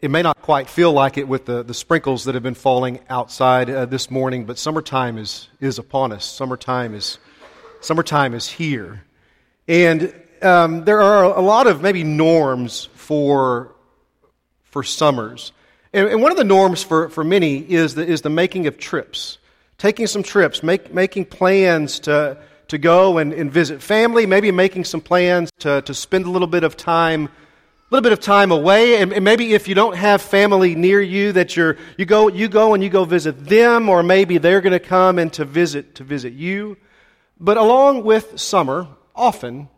It may not quite feel like it with the, the sprinkles that have been falling outside uh, this morning, but summertime is, is upon us. Summertime is, summertime is here. And um, there are a lot of maybe norms for, for summers. And, and, one of the norms for, for many is the, is the making of trips. Taking some trips, make, making plans to, to go and, and visit family, maybe making some plans to, to spend a little bit of time little bit of time away and, maybe if you don't have family near you that you're you go you go and you go visit them or maybe they're going to come and to visit to visit you. But along with summer often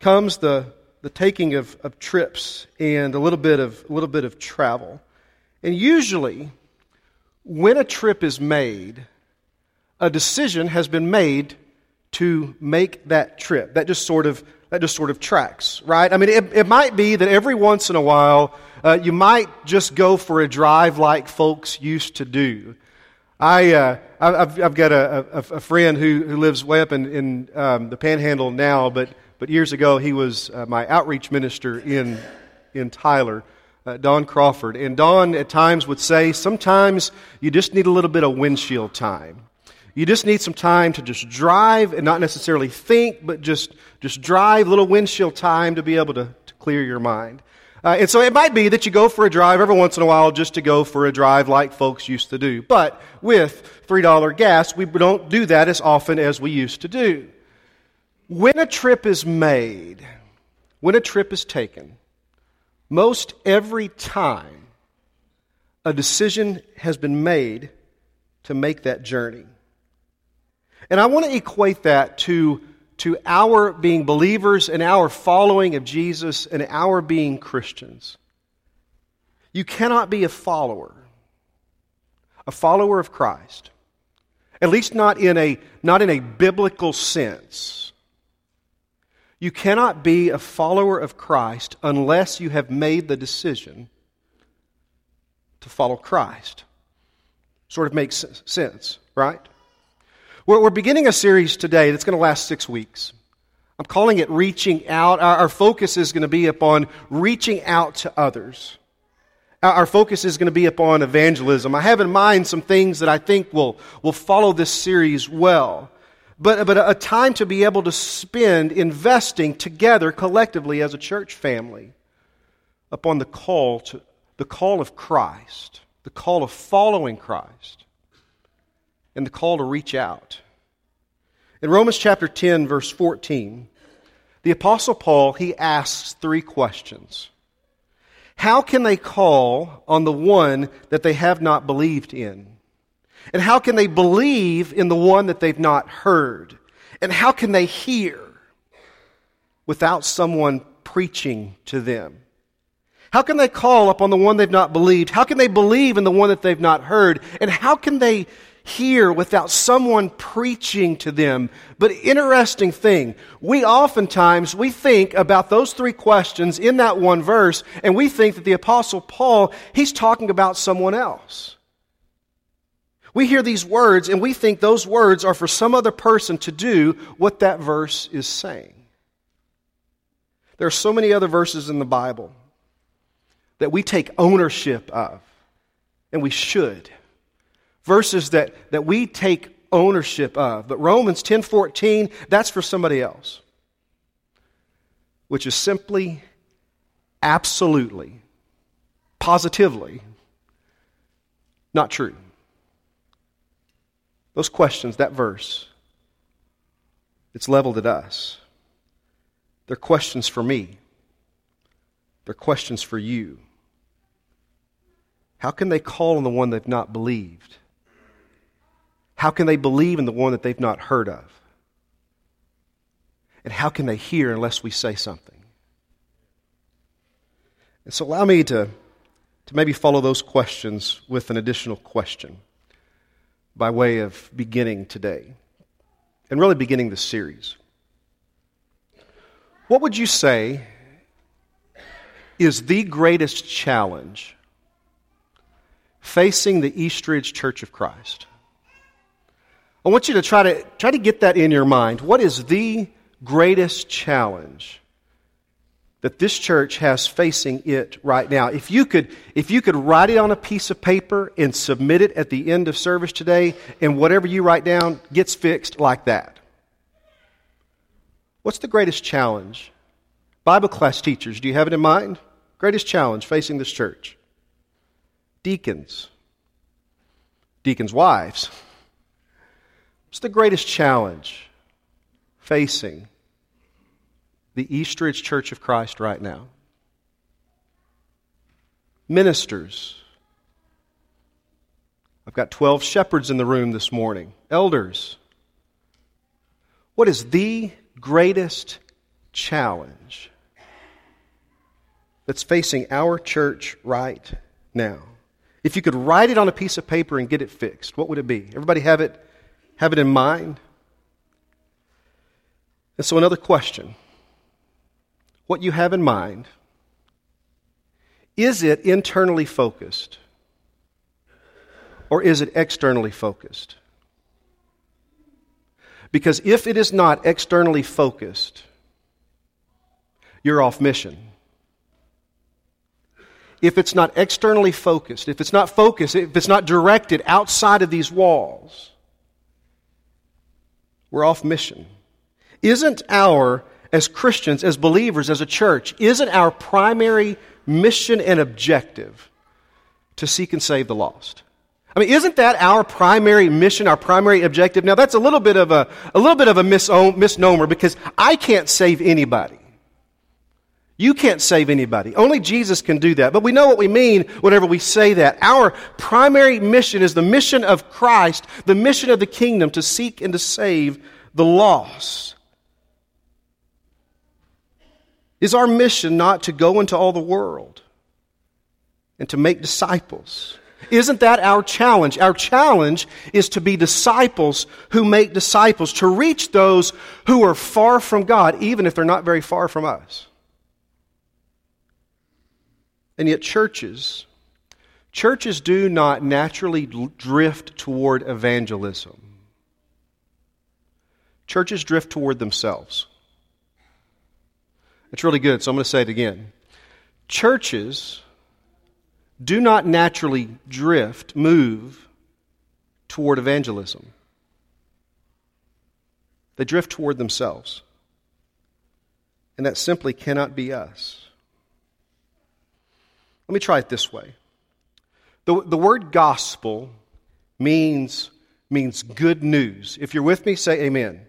comes the the taking of, of trips and a little bit of a little bit of travel. And usually when a trip is made a decision has been made to make that trip. That just sort of that just sort of tracks, right? I mean, it, it might be that every once in a while uh, you might just go for a drive like folks used to do. I, uh, I've, I've got a, a, a, friend who, who lives way up in, in um, the panhandle now, but, but years ago he was uh, my outreach minister in, in Tyler, uh, Don Crawford. And Don at times would say, sometimes you just need a little bit of windshield time. You just need some time to just drive and not necessarily think, but just, just drive, little windshield time to be able to, to clear your mind. Uh, and so it might be that you go for a drive every once in a while just to go for a drive like folks used to do. But with $3 gas, we don't do that as often as we used to do. When a trip is made, when a trip is taken, most every time a decision has been made to make that journey. And I want to equate that to, to our being believers and our following of Jesus and our being Christians. You cannot be a follower, a follower of Christ, at least not in a, not in a biblical sense. You cannot be a follower of Christ unless you have made the decision to follow Christ. Sort of makes sense, right? We're, we're beginning a series today that's going to last six weeks. I'm calling it Reaching Out. Our, our focus is going to be upon reaching out to others. Our, our focus is going to be upon evangelism. I have in mind some things that I think will, will follow this series well. But, but a, a time to be able to spend investing together collectively as a church family upon the call to the call of Christ, the call of following Christ and the call to reach out. In Romans chapter 10, verse 14, the Apostle Paul, he asks three questions. How can they call on the one that they have not believed in? And how can they believe in the one that they've not heard? And how can they hear without someone preaching to them? How can they call upon the one they've not believed? How can they believe in the one that they've not heard? And how can they hear without someone preaching to them. But interesting thing, we oftentimes we think about those three questions in that one verse and we think that the apostle Paul, he's talking about someone else. We hear these words and we think those words are for some other person to do what that verse is saying. There are so many other verses in the Bible that we take ownership of, and we should verses that, that we take ownership of. But Romans 10:14, that's for somebody else. Which is simply absolutely positively not true. Those questions, that verse, it's leveled at us. They're questions for me. They're questions for you. How can they call on the one they've not believed? How can they believe in the one that they've not heard of? And how can they hear unless we say something? And so allow me to, to maybe follow those questions with an additional question by way of beginning today and really beginning the series. What would you say is the greatest challenge facing the Eastridge Church of Christ? I want you to try to try to get that in your mind. What is the greatest challenge that this church has facing it right now. If you could, if you could write it on a piece of paper and submit it at the end of service today, and whatever you write down gets fixed like that. What's the greatest challenge? Bible class teachers, do you have it in mind? Greatest challenge facing this church? Deacons, deacons' wives. What's the greatest challenge facing the Eastridge Church of Christ right now? Ministers. I've got 12 shepherds in the room this morning. Elders. What is the greatest challenge that's facing our church right now? If you could write it on a piece of paper and get it fixed, what would it be? Everybody have it, have it in mind? And so, another question what you have in mind, is it internally focused or is it externally focused? Because if it is not externally focused, you're off mission. If it's not externally focused, if it's not focused, if it's not directed outside of these walls, we're off mission. Isn't our as Christians, as believers, as a church, isn't our primary mission and objective to seek and save the lost? I mean, isn't that our primary mission, our primary objective? Now, that's a little bit of a, a little bit of a misnomer because I can't save anybody. You can't save anybody. Only Jesus can do that. But we know what we mean whenever we say that. Our primary mission is the mission of Christ, the mission of the kingdom to seek and to save the lost. Is our mission not to go into all the world and to make disciples? Isn't that our challenge? Our challenge is to be disciples who make disciples, to reach those who are far from God, even if they're not very far from us. And yet, churches, churches do not naturally drift toward evangelism. Churches drift toward themselves. It's really good, so I'm going to say it again. Churches do not naturally drift, move toward evangelism. They drift toward themselves. And that simply cannot be us. Let me try it this way. The, the word gospel means, means good news. If you're with me, say amen.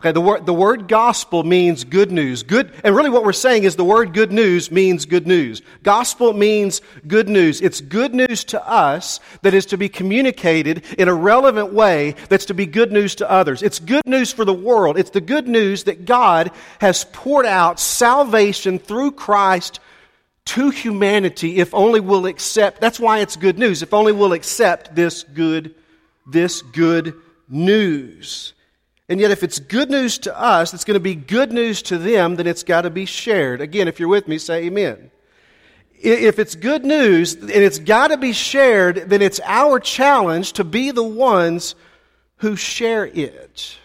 Okay, the word, the word gospel means good news. Good, and really what we're saying is the word good news means good news. Gospel means good news. It's good news to us that is to be communicated in a relevant way that's to be good news to others. It's good news for the world. It's the good news that God has poured out salvation through Christ to humanity if only we'll accept. That's why it's good news. If only we'll accept this good, this good news. And yet, if it's good news to us, it's going to be good news to them, then it's got to be shared. Again, if you're with me, say amen. If it's good news and it's got to be shared, then it's our challenge to be the ones who share it.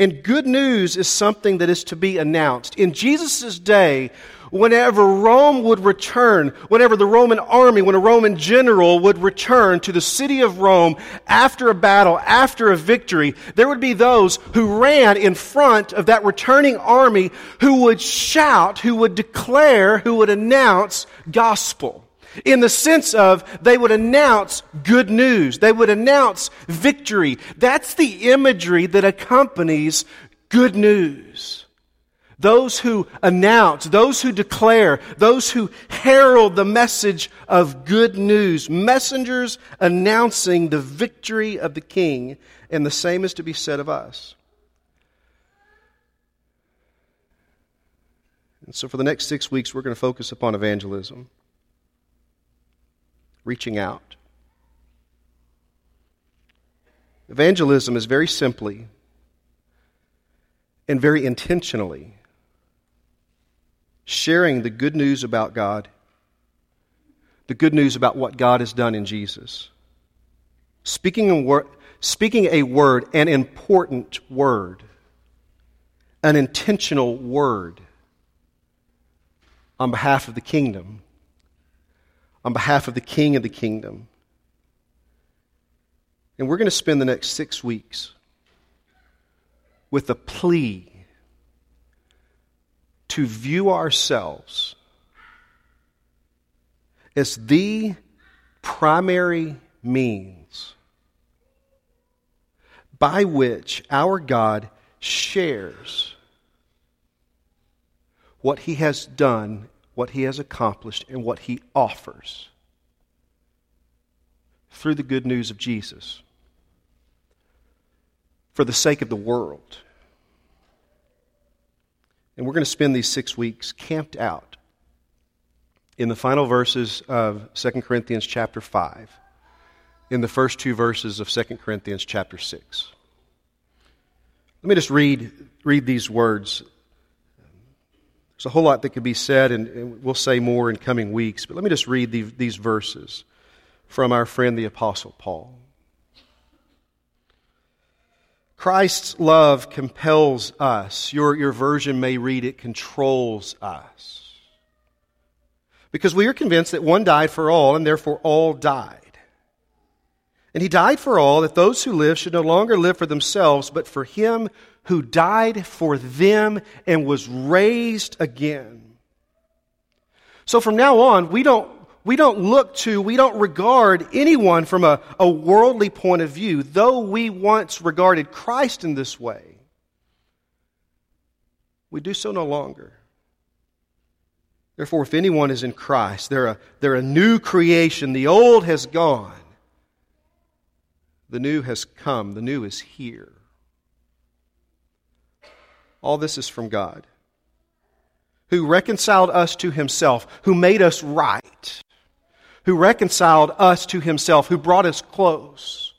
And good news is something that is to be announced. In Jesus' day, whenever Rome would return, whenever the Roman army, when a Roman general would return to the city of Rome after a battle, after a victory, there would be those who ran in front of that returning army who would shout, who would declare, who would announce gospel. In the sense of they would announce good news. They would announce victory. That's the imagery that accompanies good news. Those who announce, those who declare, those who herald the message of good news, messengers announcing the victory of the king, and the same is to be said of us. And so, for the next six weeks, we're going to focus upon evangelism, reaching out. Evangelism is very simply and very intentionally sharing the good news about God, the good news about what God has done in Jesus. Speaking a word, speaking a word, an important word, an intentional word on behalf of the kingdom, on behalf of the king of the kingdom. And we're going to spend the next six weeks with a plea to view ourselves as the primary means by which our God shares what he has done, what he has accomplished, and what he offers through the good news of Jesus for the sake of the world. And we're going to spend these six weeks camped out in the final verses of 2 Corinthians chapter 5, in the first two verses of 2 Corinthians chapter 6. Let me just read, read these words. There's a whole lot that could be said, and, and we'll say more in coming weeks, but let me just read the, these verses from our friend the Apostle Paul. Christ's love compels us. Your, your version may read it controls us. Because we are convinced that one died for all, and therefore all died. And he died for all, that those who live should no longer live for themselves, but for him who died for them and was raised again. So from now on, we don't we don't look to, we don't regard anyone from a, a worldly point of view, though we once regarded Christ in this way. We do so no longer. Therefore, if anyone is in Christ, they're a, they're a new creation. The old has gone, the new has come, the new is here. All this is from God, who reconciled us to himself, who made us right who reconciled us to himself, who brought us close,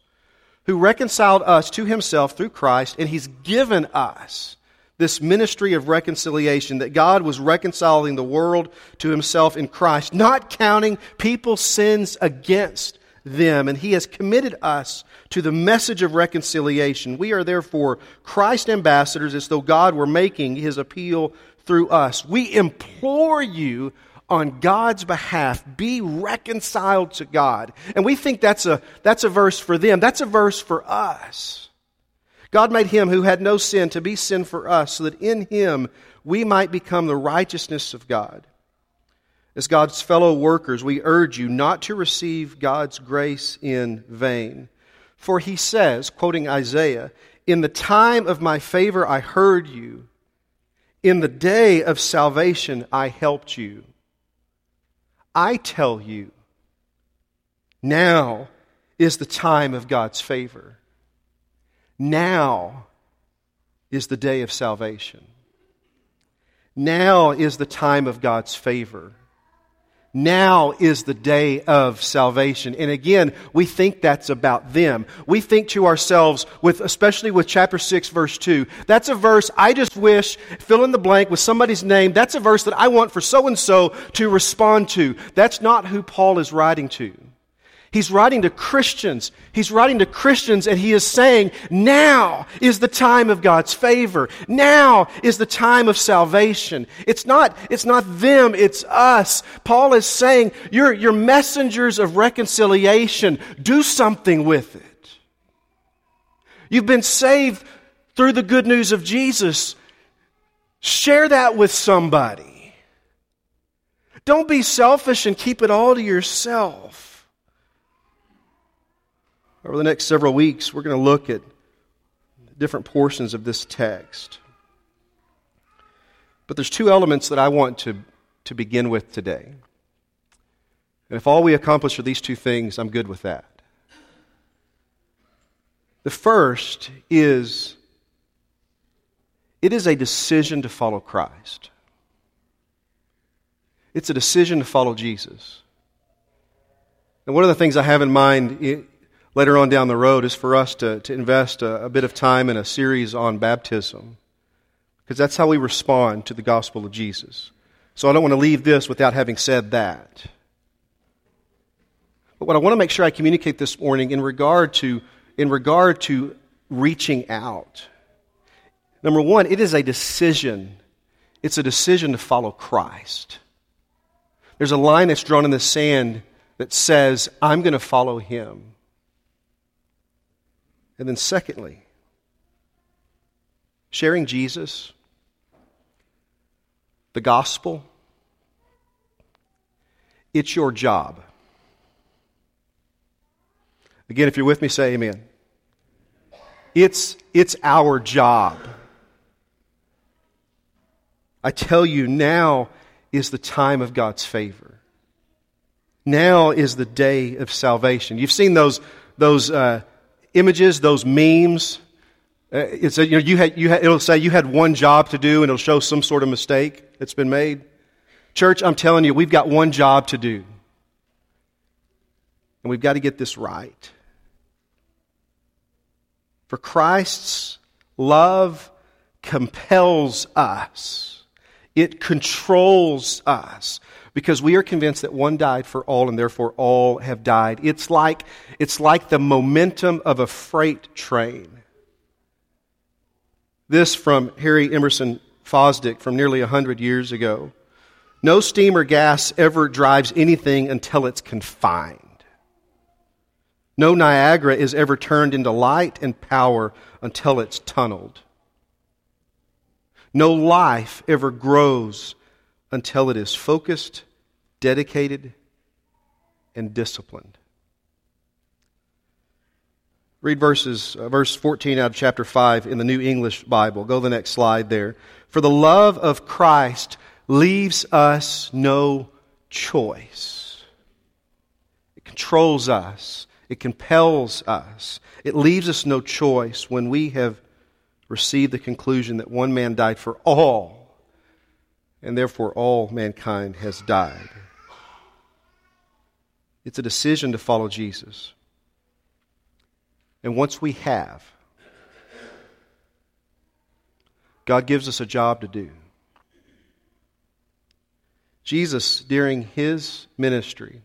who reconciled us to himself through Christ, and he's given us this ministry of reconciliation that God was reconciling the world to himself in Christ, not counting people's sins against them. And he has committed us to the message of reconciliation. We are therefore Christ ambassadors as though God were making his appeal through us. We implore you on God's behalf, be reconciled to God. And we think that's a, that's a verse for them. That's a verse for us. God made him who had no sin to be sin for us, so that in him we might become the righteousness of God. As God's fellow workers, we urge you not to receive God's grace in vain. For he says, quoting Isaiah, In the time of my favor I heard you, in the day of salvation I helped you. I tell you, now is the time of God's favor. Now is the day of salvation. Now is the time of God's favor. Now is the day of salvation. And again, we think that's about them. We think to ourselves, with, especially with chapter 6, verse 2, that's a verse I just wish, fill in the blank with somebody's name, that's a verse that I want for so and so to respond to. That's not who Paul is writing to. He's writing to Christians. He's writing to Christians and he is saying, now is the time of God's favor. Now is the time of salvation. It's not, it's not them, it's us. Paul is saying, you're, you're messengers of reconciliation. Do something with it. You've been saved through the good news of Jesus. Share that with somebody. Don't be selfish and keep it all to yourself. Over the next several weeks, we're going to look at different portions of this text. But there's two elements that I want to, to begin with today. And if all we accomplish are these two things, I'm good with that. The first is it is a decision to follow Christ. It's a decision to follow Jesus. And one of the things I have in mind later on down the road is for us to, to invest a, a bit of time in a series on baptism, because that's how we respond to the gospel of Jesus. So I don't want to leave this without having said that. But what I want to make sure I communicate this morning in regard to, in regard to reaching out. Number one, it is a decision. It's a decision to follow Christ. There's a line that's drawn in the sand that says, I'm going to follow him. And then, secondly, sharing Jesus, the gospel, it's your job. Again, if you're with me, say amen. It's, it's our job. I tell you, now is the time of God's favor. Now is the day of salvation. You've seen those, those uh, images, those memes. Uh, it's a, you know, you had, you had, it'll say you had one job to do, and it'll show some sort of mistake that's been made. Church, I'm telling you, we've got one job to do. And we've got to get this right. For Christ's love compels us, it controls us because we are convinced that one died for all and therefore all have died. It's like, it's like the momentum of a freight train. This from Harry Emerson Fosdick from nearly 100 years ago. No steam or gas ever drives anything until it's confined. No Niagara is ever turned into light and power until it's tunneled. No life ever grows until it is focused, dedicated, and disciplined. Read verses, uh, verse 14 out of chapter 5 in the New English Bible. Go to the next slide there. For the love of Christ leaves us no choice. It controls us, it compels us, it leaves us no choice when we have received the conclusion that one man died for all, and therefore all mankind has died. It's a decision to follow Jesus. And once we have, God gives us a job to do. Jesus, during his ministry,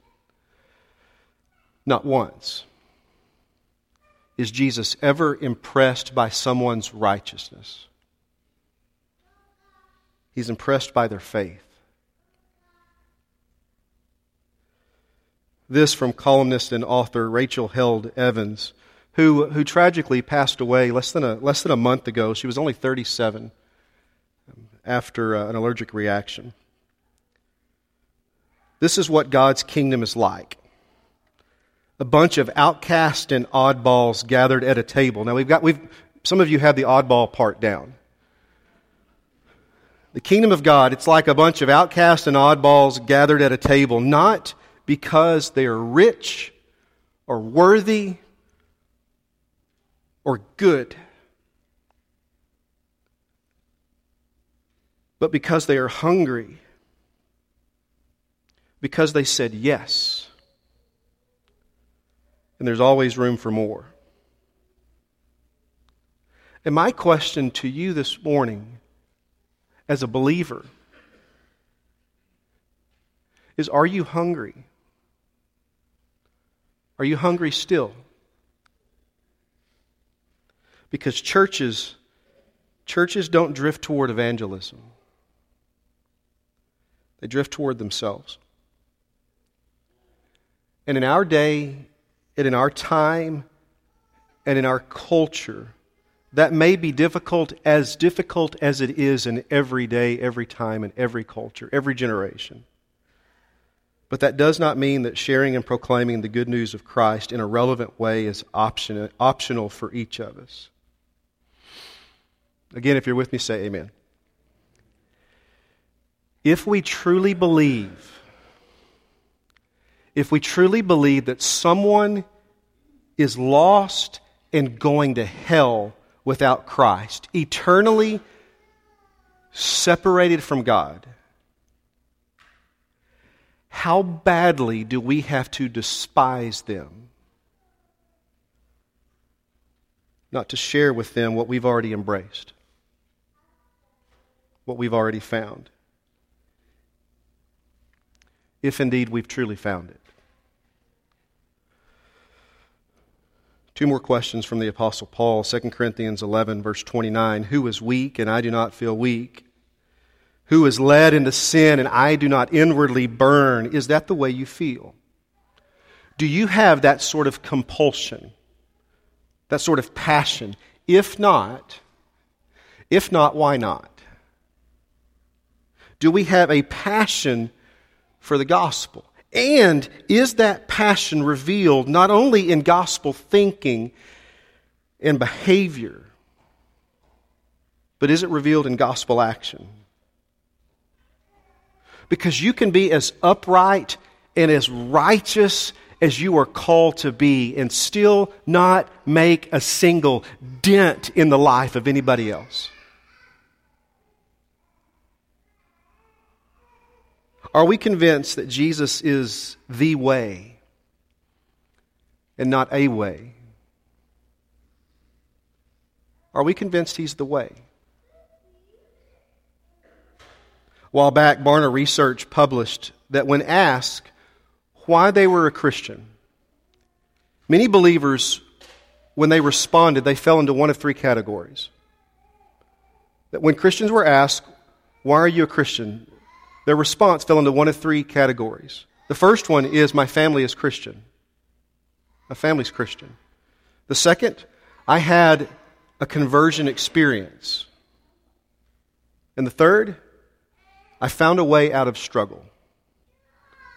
not once, is Jesus ever impressed by someone's righteousness. He's impressed by their faith. This from columnist and author Rachel Held Evans, who, who tragically passed away less than, a, less than a month ago. She was only 37 after uh, an allergic reaction. This is what God's kingdom is like a bunch of outcasts and oddballs gathered at a table. Now, we've got, we've, some of you have the oddball part down. The kingdom of God, it's like a bunch of outcasts and oddballs gathered at a table, not because they are rich or worthy or good, but because they are hungry because they said yes. And there's always room for more. And my question to you this morning, as a believer, is Are you hungry? Are you hungry still? Because churches, churches don't drift toward evangelism. They drift toward themselves. And in our day, and in our time, and in our culture, that may be difficult, as difficult as it is in every day, every time, in every culture, every generation. But that does not mean that sharing and proclaiming the good news of Christ in a relevant way is option, optional for each of us. Again, if you're with me, say amen. If we truly believe if we truly believe that someone is lost and going to hell without Christ, eternally separated from God, how badly do we have to despise them? Not to share with them what we've already embraced, what we've already found, if indeed we've truly found it. Two more questions from the Apostle Paul, 2 Corinthians 11, verse 29. Who is weak and I do not feel weak? who is led into sin and I do not inwardly burn. Is that the way you feel? Do you have that sort of compulsion, that sort of passion? If not, if not, why not? Do we have a passion for the gospel? And is that passion revealed not only in gospel thinking and behavior, but is it revealed in gospel action? Because you can be as upright and as righteous as you are called to be and still not make a single dent in the life of anybody else. Are we convinced that Jesus is the way and not a way? Are we convinced he's the way? A while back, Barna Research published that when asked why they were a Christian, many believers, when they responded, they fell into one of three categories. That when Christians were asked, Why are you a Christian? Their response fell into one of three categories. The first one is, My family is Christian. My family's Christian. The second, I had a conversion experience. And the third, I found a way out of struggle.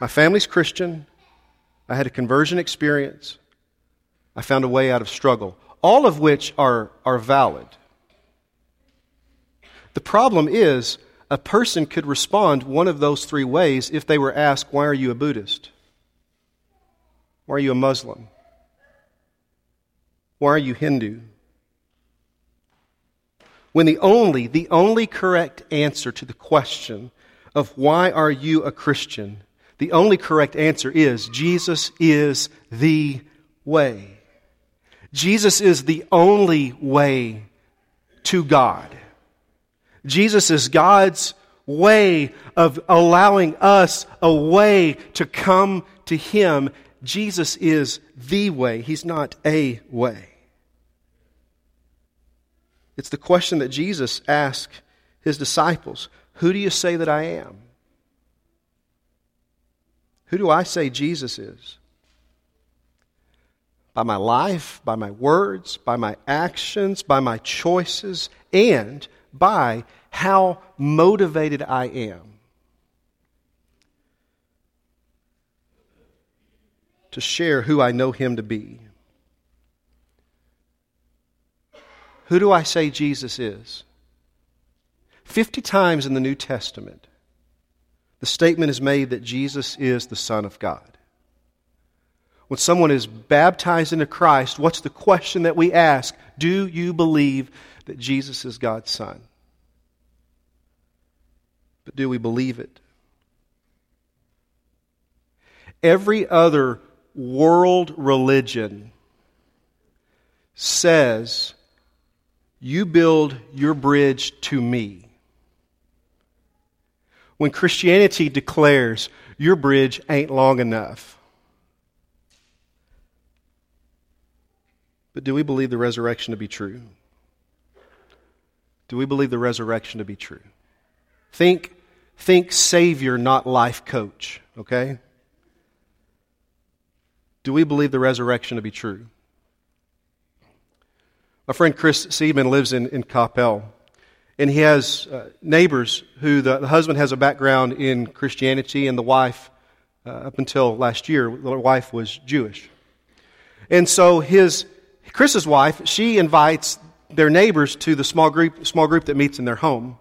My family's Christian. I had a conversion experience. I found a way out of struggle. All of which are, are valid. The problem is, a person could respond one of those three ways if they were asked, Why are you a Buddhist? Why are you a Muslim? Why are you Hindu? When the only, the only correct answer to the question of why are you a Christian, the only correct answer is Jesus is the way. Jesus is the only way to God. Jesus is God's way of allowing us a way to come to Him. Jesus is the way, He's not a way. It's the question that Jesus asked His disciples Who do you say that I am? Who do I say Jesus is? By my life, by my words, by my actions, by my choices, and by how motivated I am to share who I know Him to be. Who do I say Jesus is? Fifty times in the New Testament, the statement is made that Jesus is the Son of God. When someone is baptized into Christ, what's the question that we ask? Do you believe that Jesus is God's Son. But do we believe it? Every other world religion says, You build your bridge to me. When Christianity declares, Your bridge ain't long enough. But do we believe the resurrection to be true? Do we believe the resurrection to be true? Think, think Savior, not life coach, okay? Do we believe the resurrection to be true? My friend Chris Seaman lives in, in Coppell, and he has uh, neighbors who the, the, husband has a background in Christianity, and the wife, uh, up until last year, the wife was Jewish. And so his, Chris's wife, she invites their neighbors to the small group, small group that meets in their home.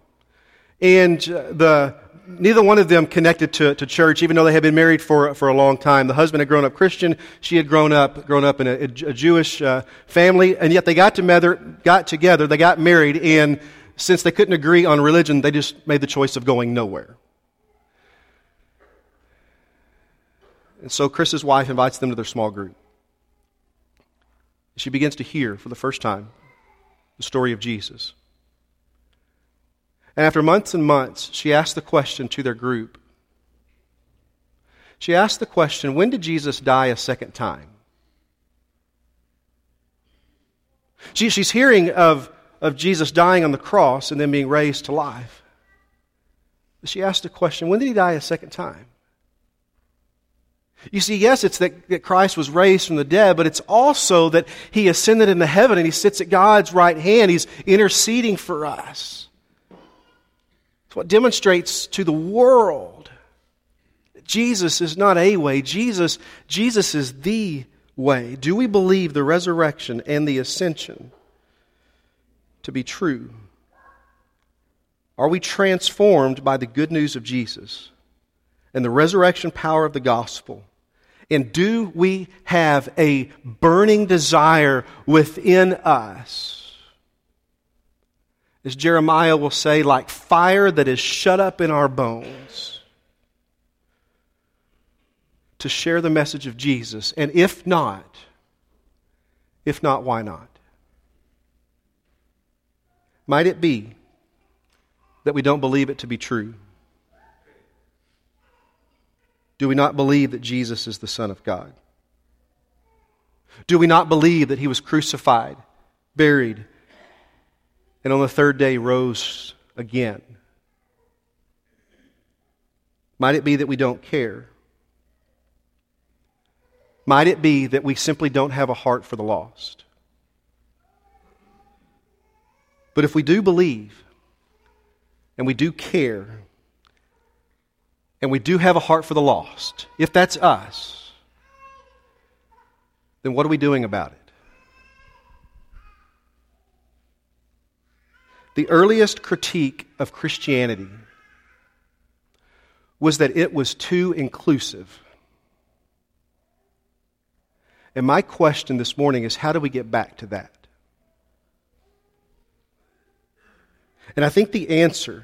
And uh, the, neither one of them connected to, to church, even though they had been married for, for a long time. The husband had grown up Christian. She had grown up, grown up in a, a Jewish uh, family. And yet they got together, got together, they got married, and since they couldn't agree on religion, they just made the choice of going nowhere. And so Chris's wife invites them to their small group. She begins to hear for the first time the story of Jesus. And after months and months, she asked the question to their group. She asked the question when did Jesus die a second time? She, she's hearing of, of Jesus dying on the cross and then being raised to life. But She asked the question when did he die a second time? You see, yes, it's that, that Christ was raised from the dead, but it's also that he ascended into heaven and he sits at God's right hand. He's interceding for us. It's what demonstrates to the world that Jesus is not a way. Jesus, Jesus is the way. Do we believe the resurrection and the ascension to be true? Are we transformed by the good news of Jesus and the resurrection power of the gospel? And do we have a burning desire within us? As Jeremiah will say, like fire that is shut up in our bones, to share the message of Jesus. And if not, if not, why not? Might it be that we don't believe it to be true? Do we not believe that Jesus is the Son of God? Do we not believe that he was crucified, buried, and on the third day rose again? Might it be that we don't care? Might it be that we simply don't have a heart for the lost? But if we do believe, and we do care, and we do have a heart for the lost, if that's us, then what are we doing about it? The earliest critique of Christianity was that it was too inclusive. And my question this morning is how do we get back to that? And I think the answer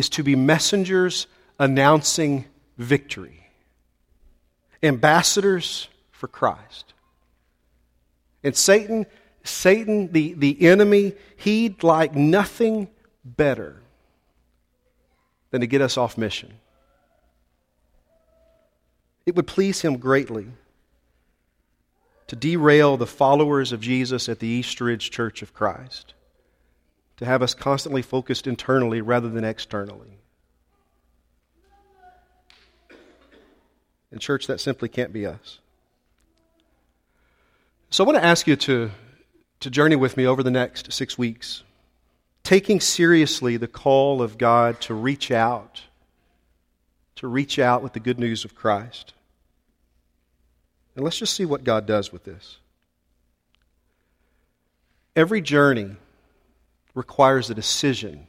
is to be messengers announcing victory, ambassadors for Christ. And Satan, Satan, the, the enemy, he'd like nothing better than to get us off mission. It would please him greatly to derail the followers of Jesus at the East Ridge Church of Christ to have us constantly focused internally rather than externally. In church, that simply can't be us. So I want to ask you to, to journey with me over the next six weeks, taking seriously the call of God to reach out, to reach out with the good news of Christ. And let's just see what God does with this. Every journey requires a decision.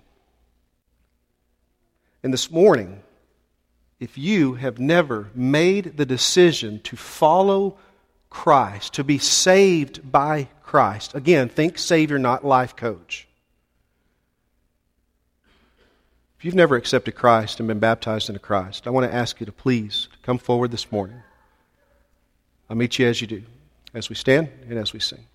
And this morning, if you have never made the decision to follow Christ, to be saved by Christ, again, think Savior, not life coach. If you've never accepted Christ and been baptized into Christ, I want to ask you to please come forward this morning. I'll meet you as you do, as we stand and as we sing.